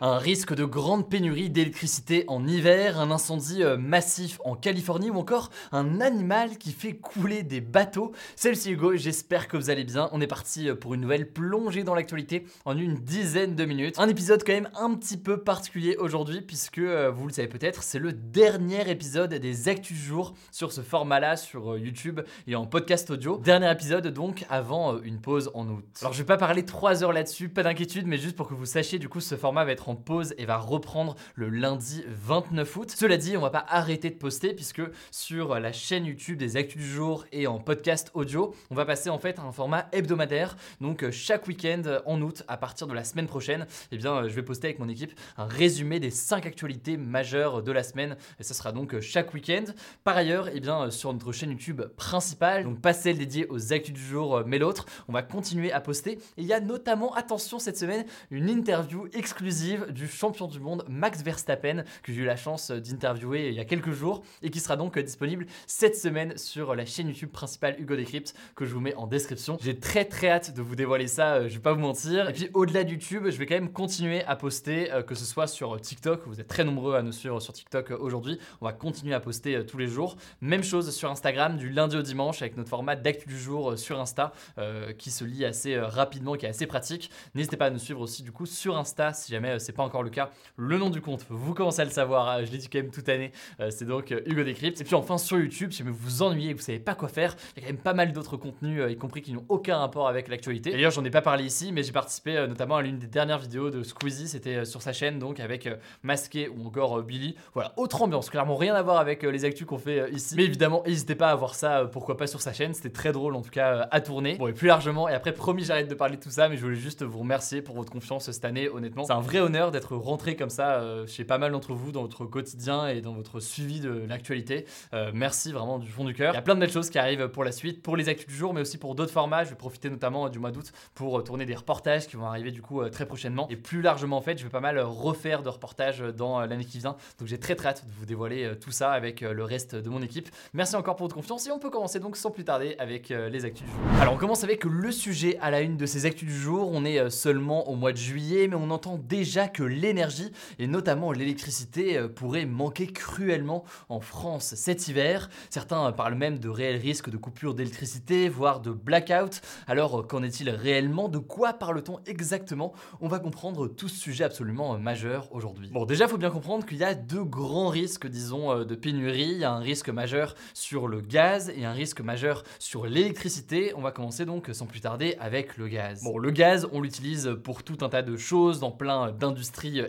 Un risque de grande pénurie d'électricité en hiver, un incendie euh, massif en Californie ou encore un animal qui fait couler des bateaux. Salut c'est Hugo, j'espère que vous allez bien. On est parti euh, pour une nouvelle plongée dans l'actualité en une dizaine de minutes. Un épisode quand même un petit peu particulier aujourd'hui puisque euh, vous le savez peut-être, c'est le dernier épisode des Actus jour sur ce format-là sur YouTube et en podcast audio. Dernier épisode donc avant une pause en août. Alors je vais pas parler 3 heures là-dessus, pas d'inquiétude, mais juste pour que vous sachiez du coup ce format va être en pause et va reprendre le lundi 29 août. Cela dit, on va pas arrêter de poster puisque sur la chaîne YouTube des Actus du jour et en podcast audio, on va passer en fait à un format hebdomadaire. Donc euh, chaque week-end en août, à partir de la semaine prochaine, eh bien, euh, je vais poster avec mon équipe un résumé des 5 actualités majeures de la semaine. Et ça sera donc euh, chaque week-end. Par ailleurs, eh bien, sur notre chaîne YouTube principale, donc pas celle dédiée aux Actus du jour, mais l'autre, on va continuer à poster. Et il y a notamment, attention cette semaine, une interview exclusive du champion du monde Max Verstappen que j'ai eu la chance d'interviewer il y a quelques jours et qui sera donc disponible cette semaine sur la chaîne YouTube principale Hugo Decrypt que je vous mets en description. J'ai très très hâte de vous dévoiler ça, euh, je vais pas vous mentir. Et puis au-delà de YouTube, je vais quand même continuer à poster, euh, que ce soit sur TikTok, vous êtes très nombreux à nous suivre sur TikTok euh, aujourd'hui, on va continuer à poster tous les jours. Même chose sur Instagram du lundi au dimanche avec notre format d'actu du jour sur Insta qui se lit assez rapidement, qui est assez pratique. N'hésitez pas à nous suivre aussi du coup sur Insta si jamais c'est pas encore le cas, le nom du compte, vous commencez à le savoir, hein, je l'ai dit quand même toute année, euh, c'est donc euh, Hugo Decrypt. Et puis enfin sur YouTube, si vous vous ennuyez et vous savez pas quoi faire, il y a quand même pas mal d'autres contenus, euh, y compris qui n'ont aucun rapport avec l'actualité. D'ailleurs, j'en ai pas parlé ici, mais j'ai participé notamment à l'une des dernières vidéos de Squeezie, c'était sur sa chaîne, donc avec Masqué ou encore Billy. Voilà, autre ambiance, clairement rien à voir avec les actus qu'on fait ici. Mais évidemment, n'hésitez pas à voir ça, pourquoi pas sur sa chaîne, c'était très drôle en tout cas à tourner. Bon, et plus largement, et après, promis, j'arrête de parler de tout ça, mais je voulais juste vous remercier pour votre confiance cette année, honnêtement. C'est un vrai honneur d'être rentré comme ça euh, chez pas mal d'entre vous dans votre quotidien et dans votre suivi de l'actualité. Euh, merci vraiment du fond du cœur. Il y a plein de belles choses qui arrivent pour la suite, pour les actus du jour, mais aussi pour d'autres formats. Je vais profiter notamment euh, du mois d'août pour tourner des reportages qui vont arriver du coup très prochainement. Et plus largement en fait, je vais pas mal refaire de reportages dans l'année qui vient. Donc j'ai très très hâte de vous dévoiler tout ça avec le reste de mon équipe. Merci encore pour votre confiance et on peut commencer donc sans plus tarder avec les actus du jour. Alors on commence avec le sujet à la une de ces actus du jour. On est seulement au mois de juillet, mais on entend déjà que l'énergie et notamment l'électricité euh, pourrait manquer cruellement en France cet hiver. Certains parlent même de réels risques de coupure d'électricité, voire de blackout. Alors qu'en est-il réellement? De quoi parle-t-on exactement? On va comprendre tout ce sujet absolument euh, majeur aujourd'hui. Bon, déjà, il faut bien comprendre qu'il y a deux grands risques, disons, euh, de pénurie. Il y a un risque majeur sur le gaz et un risque majeur sur l'électricité. On va commencer donc sans plus tarder avec le gaz. Bon, le gaz, on l'utilise pour tout un tas de choses, dans plein d'industries,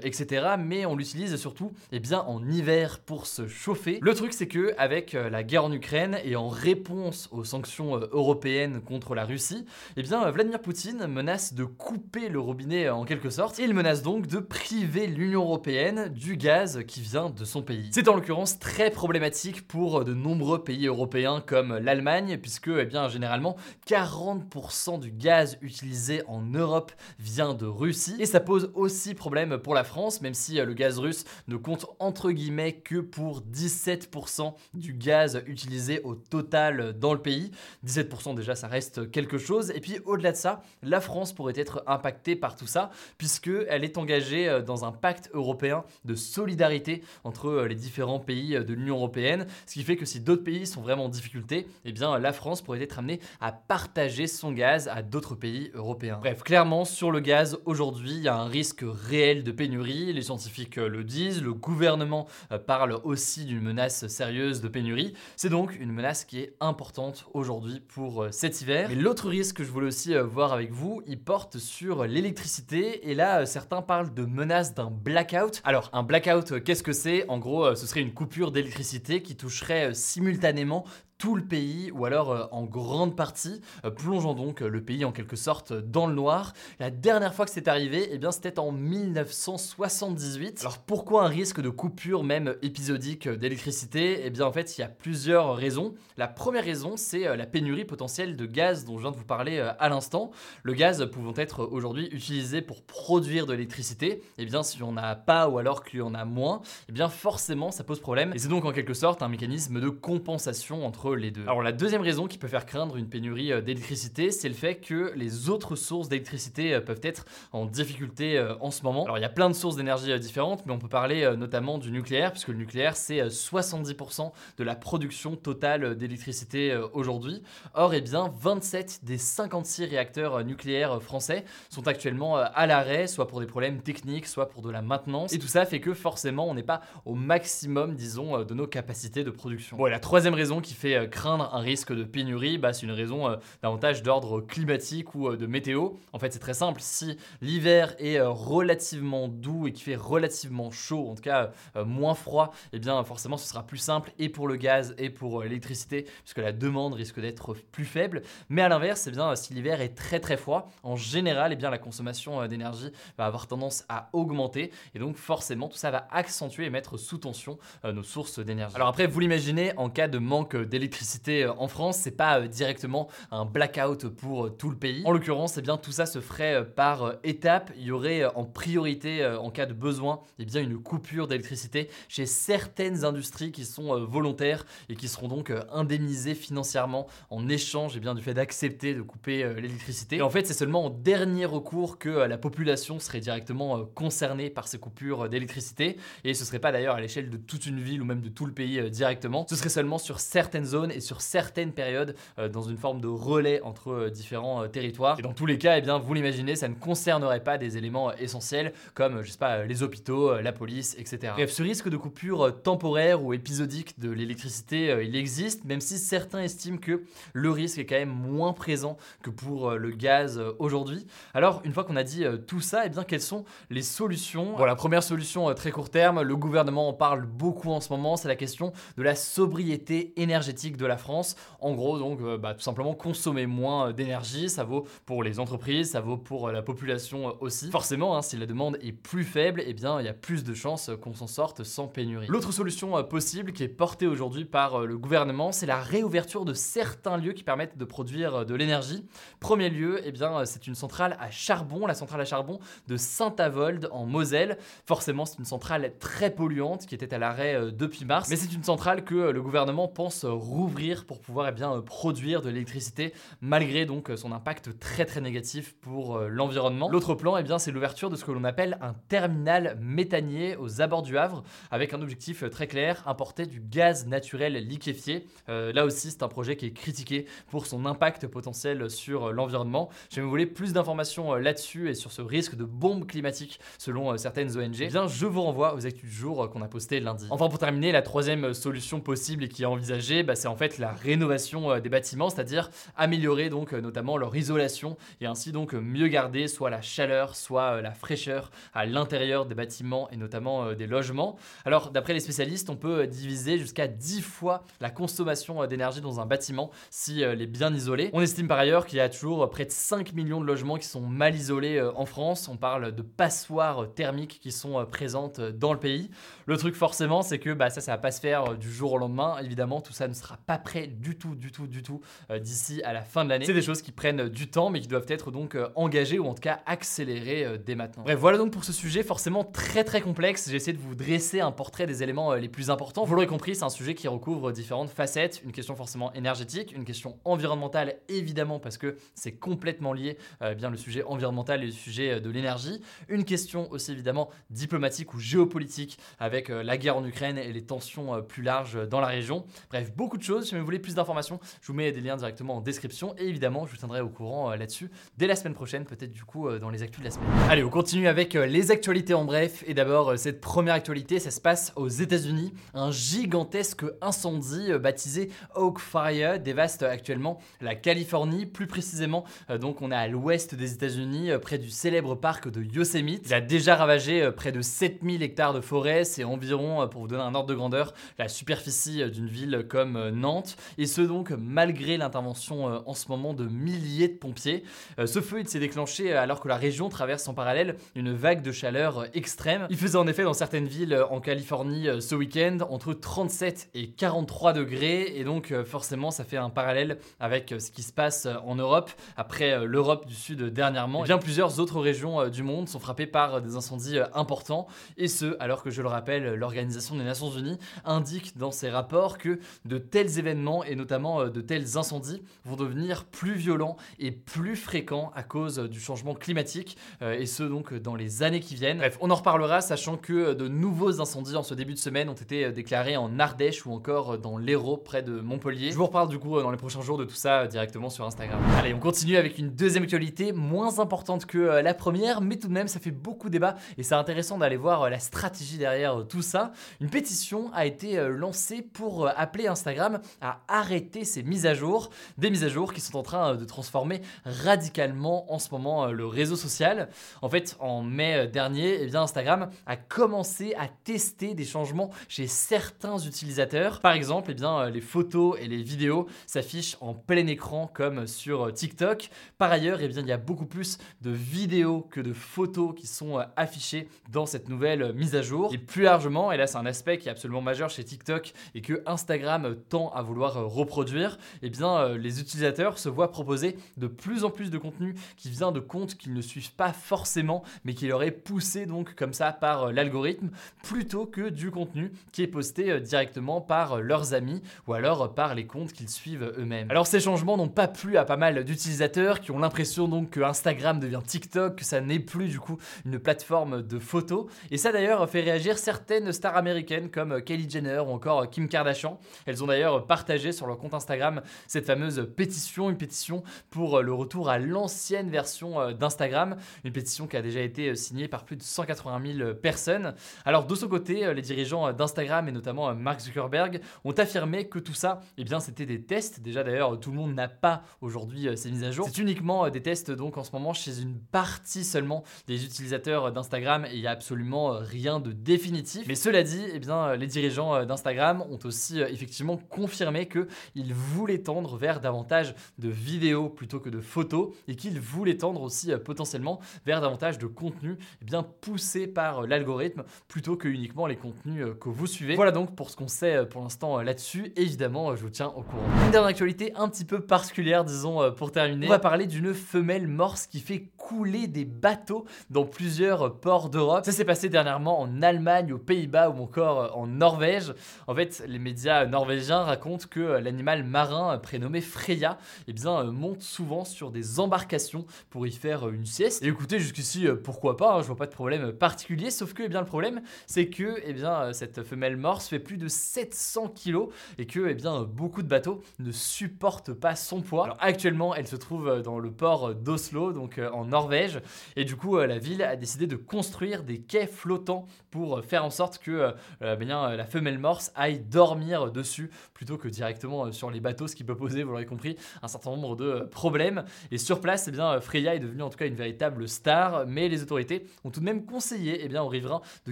etc mais on l'utilise surtout eh bien, en hiver pour se chauffer. Le truc c'est que avec euh, la guerre en Ukraine et en réponse aux sanctions euh, européennes contre la Russie, eh bien Vladimir Poutine menace de couper le robinet euh, en quelque sorte et il menace donc de priver l'Union européenne du gaz qui vient de son pays. C'est en l'occurrence très problématique pour de nombreux pays européens comme l'Allemagne puisque eh bien généralement 40% du gaz utilisé en Europe vient de Russie et ça pose aussi problème pour la France même si euh, le gaz russe ne compte entre guillemets que pour 17% du gaz utilisé au total dans le pays. 17% déjà ça reste quelque chose. Et puis au-delà de ça, la France pourrait être impactée par tout ça puisqu'elle est engagée euh, dans un pacte européen de solidarité entre euh, les différents pays de l'Union européenne. Ce qui fait que si d'autres pays sont vraiment en difficulté, eh bien la France pourrait être amenée à partager son gaz à d'autres pays européens. Bref, clairement sur le gaz aujourd'hui, il y a un risque réel de pénurie, les scientifiques le disent, le gouvernement parle aussi d'une menace sérieuse de pénurie. C'est donc une menace qui est importante aujourd'hui pour cet hiver. Mais l'autre risque que je voulais aussi voir avec vous, il porte sur l'électricité et là certains parlent de menace d'un blackout. Alors un blackout, qu'est-ce que c'est? En gros, ce serait une coupure d'électricité qui toucherait simultanément tout le pays ou alors euh, en grande partie, euh, plongeant donc euh, le pays en quelque sorte dans le noir. La dernière fois que c'est arrivé, eh bien c'était en 1978. Alors pourquoi un risque de coupure même épisodique d'électricité? Eh bien en fait il y a plusieurs raisons. La première raison c'est la pénurie potentielle de gaz dont je viens de vous parler à l'instant. Le gaz pouvant être aujourd'hui utilisé pour produire de l'électricité, eh bien si on n'a pas ou alors qu'il y en a moins, eh bien forcément ça pose problème. Et c'est donc en quelque sorte un mécanisme de compensation entre les deux. Alors la deuxième raison qui peut faire craindre une pénurie euh, d'électricité, c'est le fait que les autres sources d'électricité euh, peuvent être en difficulté euh, en ce moment. Alors il y a plein de sources d'énergie différentes, mais on peut parler notamment du nucléaire, puisque le nucléaire c'est 70% de la production totale d'électricité aujourd'hui. Or, eh bien, 27 des 56 réacteurs nucléaires français sont actuellement à l'arrêt, soit pour des problèmes techniques, soit pour de la maintenance. Et tout ça fait que forcément on n'est pas au maximum, disons, de nos capacités de production. Bon, et la troisième raison qui fait euh, craindre un risque de pénurie, bah, c'est une raison euh, davantage d'ordre climatique ou euh, de météo. En fait, c'est très simple. Si l'hiver est relativement doux et qu'il fait relativement chaud, en tout cas moins froid, et eh bien forcément ce sera plus simple et pour le gaz et pour l'électricité, puisque la demande risque d'être plus faible. Mais à l'inverse, eh bien si l'hiver est très très froid, en général, eh bien la consommation d'énergie va avoir tendance à augmenter et donc forcément tout ça va accentuer et mettre sous tension nos sources d'énergie. Alors après, vous l'imaginez, en cas de manque d'électricité euh, en France, c'est pas euh, directement un blackout pour euh, tout le pays. En l'occurrence, eh bien tout ça se ferait par étapes. Il y aurait en priorité, en cas de besoin, eh bien une coupure d'électricité chez certaines industries qui sont volontaires et qui seront donc indemnisées financièrement en échange eh bien, du fait d'accepter de couper l'électricité. Et en fait, c'est seulement en dernier recours que la population serait directement concernée par ces coupures d'électricité. Et ce serait pas d'ailleurs à l'échelle de toute une ville ou même de tout le pays directement. Ce serait seulement sur certaines zones et sur certaines périodes euh, dans une forme de relais entre euh, différents euh, territoires. Et dans tous les cas, eh bien, vous l'imaginez, ça ne concernerait pas des éléments essentiels comme, je sais pas, les hôpitaux, la police, etc. Bref, ce risque de coupure temporaire ou épisodique de l'électricité, il existe, même si certains estiment que le risque est quand même moins présent que pour le gaz aujourd'hui. Alors, une fois qu'on a dit tout ça, eh bien, quelles sont les solutions? Bon, la première solution très court terme, le gouvernement en parle beaucoup en ce moment, c'est la question de la sobriété énergétique de la France. En gros, donc, euh, bah, tout simplement consommer moins euh, d'énergie. Ça vaut pour les entreprises, ça vaut pour euh, la population aussi. Forcément, hein, si la demande est plus faible, eh bien, il y a plus de chances qu'on s'en sorte sans pénurie. L'autre solution possible qui est portée aujourd'hui par le gouvernement, c'est la réouverture de certains lieux qui permettent de produire de l'énergie. Premier lieu, eh bien, c'est une centrale à charbon, la centrale à charbon de Saint-Avold en Moselle. Forcément, c'est une centrale très polluante qui était à l'arrêt depuis mars, mais c'est une centrale que le gouvernement pense rouvrir pour pouvoir eh bien, euh, produire de l'électricité malgré donc euh, son impact très très négatif pour euh, l'environnement. L'autre plan, eh c'est l'ouverture de ce que l'on appelle un terminal méthanier aux abords du Havre avec un objectif très clair, importer du gaz naturel liquéfié. là aussi, c'est un projet qui est critiqué pour son impact potentiel sur l'environnement. Si vous voulez plus d'informations là-dessus et sur ce risque de bombe climatique selon certaines ONG, eh bien, je vous renvoie aux actus du jour qu'on a posté lundi. Enfin, pour terminer, la troisième solution possible et qui est envisagée, bah, c'est en fait la rénovation euh, des bâtiments, c'est-à-dire améliorer donc euh, notamment leur isolation et ainsi donc mieux garder soit la chaleur, soit euh, la fraîcheur à l'intérieur des bâtiments et notamment des logements. Alors d'après les spécialistes, on peut diviser jusqu'à 10 fois la consommation d'énergie dans un bâtiment si elle est bien isolé. On estime par ailleurs qu'il y a toujours près de 5 millions de logements qui sont mal isolés en France. On parle de passoires thermiques qui sont présentes dans le pays. Le truc forcément, c'est que bah, ça, ça va pas se faire du jour au lendemain. Évidemment, tout ça ne sera pas prêt du tout, du tout, du tout euh, d'ici à la fin de l'année. C'est des choses qui prennent du temps, mais qui doivent être donc euh, engagées ou en tout cas accélérées euh, dès maintenant. Bref, voilà donc pour ce sujet forcément très très complexe. J'ai essayé de vous dresser un portrait des éléments les plus importants. Vous l'aurez compris, c'est un sujet qui recouvre différentes facettes. Une question forcément énergétique, une question environnementale évidemment parce que c'est complètement lié bien le sujet environnemental et le sujet de l'énergie. Une question aussi évidemment diplomatique ou géopolitique avec la guerre en Ukraine et les tensions plus larges dans la région. Bref, beaucoup de de choses. Si vous voulez plus d'informations, je vous mets des liens directement en description. Et évidemment, je vous tiendrai au courant euh, là-dessus dès la semaine prochaine, peut-être du coup euh, dans les actus de la semaine. Allez, on continue avec euh, les actualités en bref. Et d'abord, cette première actualité, ça se passe aux États-Unis. Un gigantesque incendie baptisé Oak Fire dévaste actuellement la Californie, plus précisément. donc, on est à l'ouest des États-Unis, près du célèbre parc de Yosemite. Il a déjà ravagé près de 7000 hectares de forêt. C'est environ, pour vous donner un ordre de grandeur, la superficie d'une ville comme Nantes. Et ce donc malgré l'intervention en ce moment de milliers de pompiers. Ce feu, s'est déclenché alors que la région traverse en parallèle une vague de chaleur extrême. Il faisait en effet dans certaines villes en Californie ce week-end entre 37 et 43 degrés. Et donc forcément, ça fait un parallèle avec ce qui se passe en Europe. Après l'Europe du Sud dernièrement, et bien plusieurs autres régions du monde sont frappées par des incendies importants. Et ce, alors que je le rappelle, l'Organisation des Nations Unies indique dans ses rapports que de tels événements et notamment de tels incendies vont devenir plus violents et plus fréquents à cause du changement climatique euh, et ce donc dans les années qui viennent. Bref, on en reparlera sachant que de nouveaux incendies en ce début de semaine ont été déclarés en Ardèche ou encore dans l'Hérault près de Montpellier. Je vous reparle du coup dans les prochains jours de tout ça directement sur Instagram. Allez, on continue avec une deuxième actualité moins importante que euh, la première, mais tout de même ça fait beaucoup débat et c'est intéressant d'aller voir euh, la stratégie derrière tout ça. Une pétition a été lancée pour appeler Instagram à arrêter ces mises à jour, des mises à jour qui sont en train de transformer radicalement en ce moment euh, le réseau social. En fait, en mai euh, dernier, eh bien, Instagram a commencé à tester des changements chez certains utilisateurs. Par exemple, eh bien, euh, les photos et les vidéos s'affichent en plein écran comme sur TikTok. Par ailleurs, eh bien, il y a beaucoup plus de vidéos que de photos qui sont affichées dans cette nouvelle mise à jour. Et plus largement, et là c'est un aspect qui est absolument majeur chez TikTok et que Instagram tend à vouloir reproduire, eh bien, les utilisateurs se voient proposer de plus en plus de contenu qui vient de comptes qu'ils ne suivent pas forcément, mais qui leur est poussé donc comme ça par euh, l'algorithme, plutôt que du contenu qui est posté euh, directement par euh, leurs amis ou alors par les comptes qu'ils suivent eux-mêmes. Alors ces changements n'ont pas plu à pas mal d'utilisateurs qui ont l'impression donc que Instagram devient TikTok, que ça n'est plus du coup une plateforme de photos. Et ça d'ailleurs fait réagir certaines stars américaines comme Kylie Jenner ou encore Kim Kardashian. Elles ont d'ailleurs partagé sur leur compte Instagram cette fameuse pétition, une pétition pour le retour à l'ancienne version euh, d'Instagram, une pétition qui a déjà été euh, signée par plus de 180 000 personnes. Alors de son côté, euh, les dirigeants d'Instagram et notamment Mark Zuckerberg ont affirmé que tout ça, eh bien c'était des tests. Déjà d'ailleurs, tout le monde n'a pas aujourd'hui ces mises à jour. C'est uniquement des tests donc en ce moment chez une partie seulement des utilisateurs d'Instagram et il n'y a absolument rien de définitif. Mais cela dit, eh bien les dirigeants d'Instagram ont aussi effectivement confirmé qu'ils voulaient tendre vers davantage de vidéos plutôt que de photos et qu'ils voulaient tendre aussi euh, potentiellement vers davantage de contenu eh bien poussé par euh, l'algorithme plutôt que uniquement les contenus euh, que vous suivez. Voilà donc pour ce qu'on sait pour l'instant là-dessus. Évidemment, je vous tiens au courant. Une dernière actualité un petit peu particulière, disons, pour terminer. On va parler d'une femelle morse qui fait couler des bateaux dans plusieurs ports d'Europe. Ça s'est passé dernièrement en Allemagne, aux Pays-Bas ou encore en Norvège. En fait, les médias norvégiens racontent que l'animal marin prénommé Freya eh bien, monte souvent sur des embarcations pour y faire euh, une sieste. Et écoutez, jusqu'ici, euh, pourquoi pas, hein, je vois pas de problème particulier, sauf que eh bien, le problème, c'est que eh bien, euh, cette femelle morse fait plus de 700 kg et que bien, beaucoup de bateaux ne supportent pas son poids. Alors actuellement, elle se trouve dans le port d'Oslo, donc en Norvège, et du coup, la ville a décidé de construire des quais flottants pour faire en sorte que bien, la femelle morse aille dormir dessus plutôt que directement sur les bateaux, ce qui peut poser, vous l'aurez compris, un certain nombre de problèmes. Et sur place, eh bien, Freya est devenue en tout cas une véritable star, mais les autorités ont tout de même conseillé eh bien, aux riverains de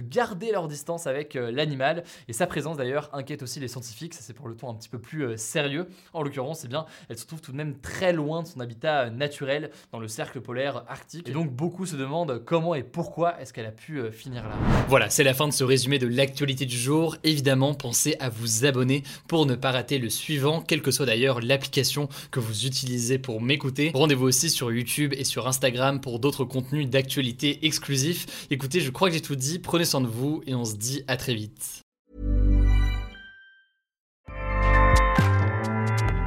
garder leur distance avec euh, l'animal. Et sa présence d'ailleurs inquiète aussi les scientifiques, ça c'est pour le ton un petit peu plus euh, sérieux. En l'occurrence, eh bien, elle se trouve tout de même très loin de son habitat euh, naturel dans le cercle polaire arctique. Et donc beaucoup se demandent comment et pourquoi est-ce qu'elle a pu finir là. Voilà, c'est la fin de ce résumé de l'actualité du jour. Évidemment, pensez à vous abonner pour ne pas rater le suivant, quelle que soit d'ailleurs l'application que vous utilisez pour m'écouter. Rendez-vous aussi sur YouTube et sur Instagram pour d'autres contenus d'actualité exclusifs. Écoutez, je crois que j'ai tout dit, prenez soin de vous et on se dit à très vite.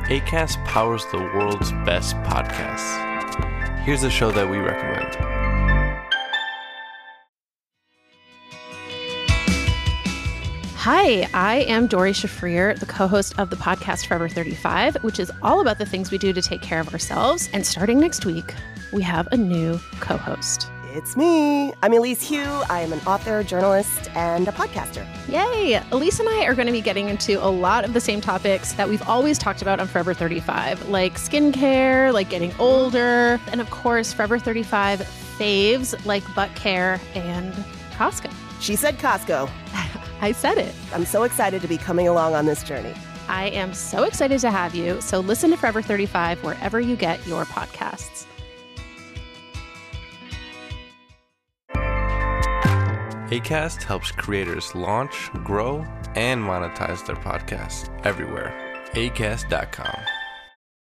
ACAST powers the world's best podcasts. Here's a show that we recommend. Hi, I am Dory Shafrir, the co host of the podcast Forever 35, which is all about the things we do to take care of ourselves. And starting next week, we have a new co host. It's me. I'm Elise Hu. I am an author, journalist, and a podcaster. Yay! Elise and I are going to be getting into a lot of the same topics that we've always talked about on Forever 35, like skincare, like getting older, and of course, Forever 35 faves like butt care and Costco. She said Costco. I said it. I'm so excited to be coming along on this journey. I am so excited to have you. So listen to Forever 35 wherever you get your podcasts. ACAST helps creators launch, grow, and monetize their podcasts everywhere. ACAST.com.